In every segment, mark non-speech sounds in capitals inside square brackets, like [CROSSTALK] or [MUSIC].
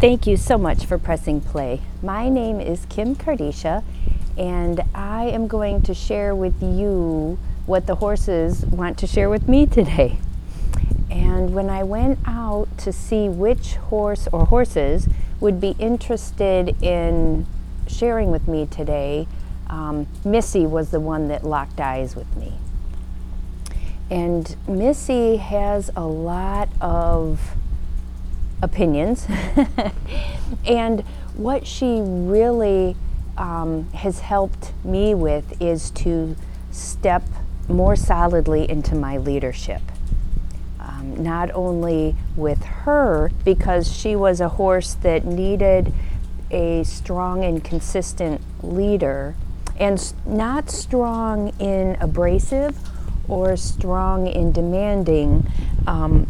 Thank you so much for pressing play. My name is Kim Cardeccia, and I am going to share with you what the horses want to share with me today. And when I went out to see which horse or horses would be interested in sharing with me today, um, Missy was the one that locked eyes with me. And Missy has a lot of opinions. [LAUGHS] and what she really um, has helped me with is to step more solidly into my leadership. Um, not only with her, because she was a horse that needed a strong and consistent leader, and not strong in abrasive or strong in demanding, um,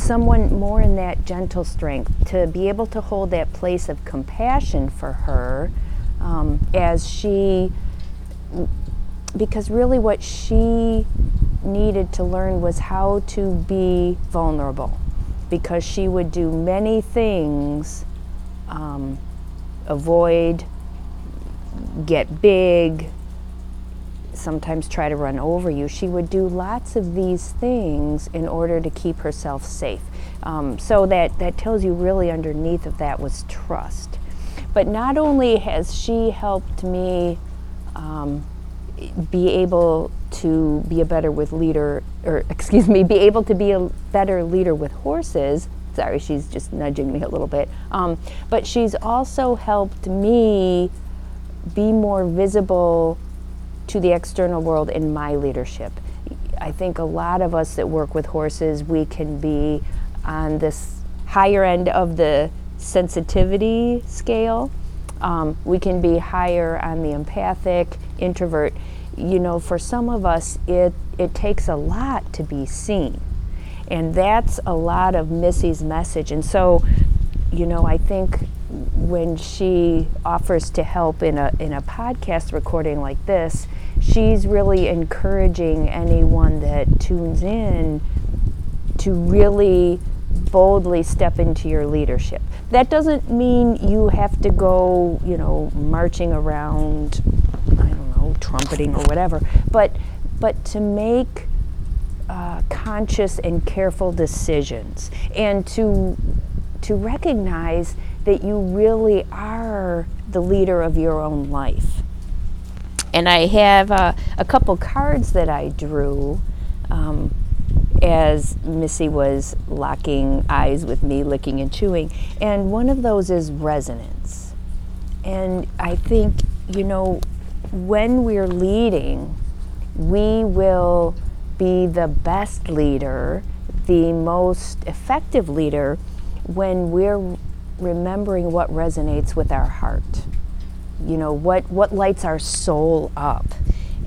someone more in that gentle strength to be able to hold that place of compassion for her um, as she, because really what she needed to learn was how to be vulnerable because she would do many things um, avoid, get big, sometimes try to run over you. She would do lots of these things in order to keep herself safe. Um, so that, that tells you really underneath of that was trust. But not only has she helped me um, be able to be a better with leader, or [LAUGHS] excuse me, be able to be a better leader with horses. Sorry, she's just nudging me a little bit. Um, but she's also helped me be more visible to the external world in my leadership. I think a lot of us that work with horses, we can be on this higher end of the sensitivity scale. Um, we can be higher on the empathic, introvert. You know, for some of us, it, it takes a lot to be seen. And that's a lot of Missy's message. And so, you know, I think when she offers to help in a, in a podcast recording like this, she's really encouraging anyone that tunes in to really boldly step into your leadership. That doesn't mean you have to go, you know, marching around, I don't know, trumpeting or whatever, but but to make uh, conscious and careful decisions and to to recognize that you really are the leader of your own life and I have uh, a couple cards that I drew um, as Missy was locking eyes with me, licking and chewing. And one of those is resonance. And I think, you know, when we're leading, we will be the best leader, the most effective leader, when we're remembering what resonates with our heart you know what what lights our soul up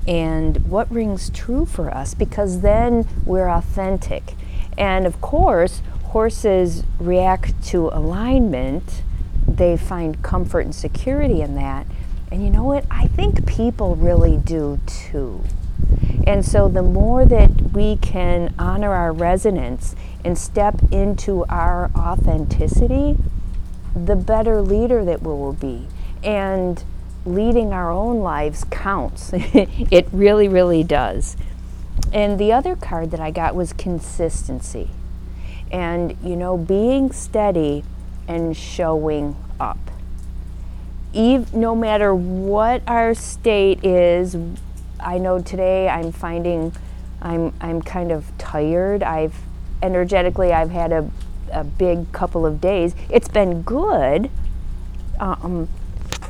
and what rings true for us because then we're authentic. And of course horses react to alignment. They find comfort and security in that. And you know what? I think people really do too. And so the more that we can honor our resonance and step into our authenticity the better leader that we will be and leading our own lives counts. [LAUGHS] it really, really does. And the other card that I got was consistency. And, you know, being steady and showing up. Eve, no matter what our state is, I know today I'm finding I'm, I'm kind of tired. I've energetically, I've had a, a big couple of days. It's been good. Um,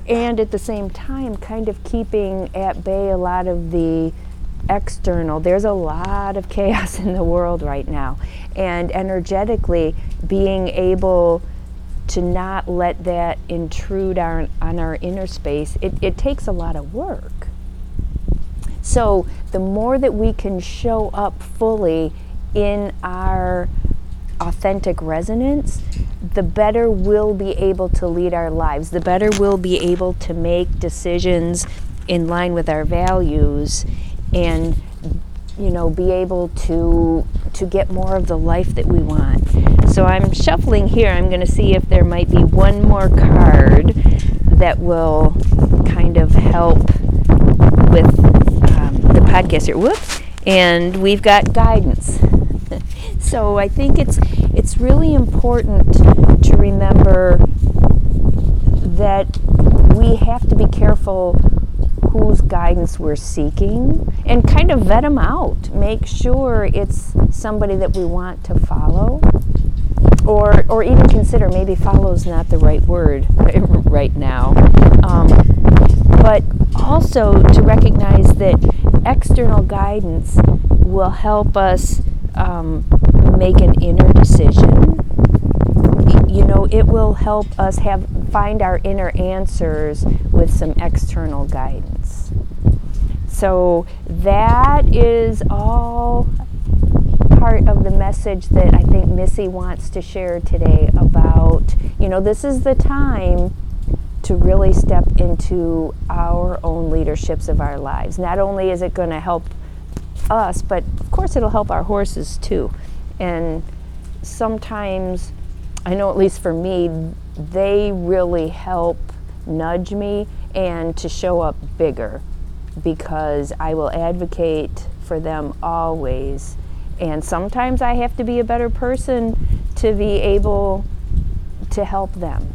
and at the same time kind of keeping at bay a lot of the external. There's a lot of chaos [LAUGHS] in the world right now. And energetically being able to not let that intrude our, on our inner space it, it takes a lot of work. So the more that we can show up fully in our authentic resonance the better we'll be able to lead our lives, the better we'll be able to make decisions in line with our values and you know be able to to get more of the life that we want So I'm shuffling here. I'm going to see if there might be one more card that will kind of help with um, the podcast here. Whoops. And we've got guidance. [LAUGHS] so I think it's it's really important to remember that we have to be careful whose guidance we're seeking and kind of vet them out. Make sure it's somebody that we want to follow. Or, or even consider maybe follow is not the right word [LAUGHS] right now. Um, but also to recognize that external guidance will help us um, make an inner decision. You know, it will help us have find our inner answers with some external guidance. So that is all part of the message that I think Missy wants to share today about, you know, this is the time to really step into our own leaderships of our lives. Not only is it going to help us, but of course it'll help our horses too. And sometimes, I know at least for me, they really help nudge me and to show up bigger because I will advocate for them always. And sometimes I have to be a better person to be able to help them.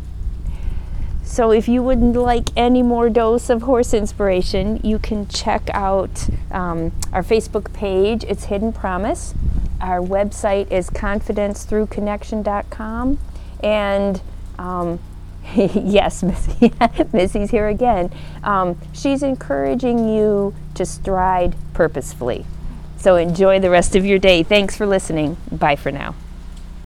So, if you wouldn't like any more dose of horse inspiration, you can check out um, our Facebook page. It's Hidden Promise. Our website is confidencethroughconnection.com. And um, [LAUGHS] yes, Missy, [LAUGHS] Missy's here again. Um, she's encouraging you to stride purposefully. So enjoy the rest of your day. Thanks for listening. Bye for now.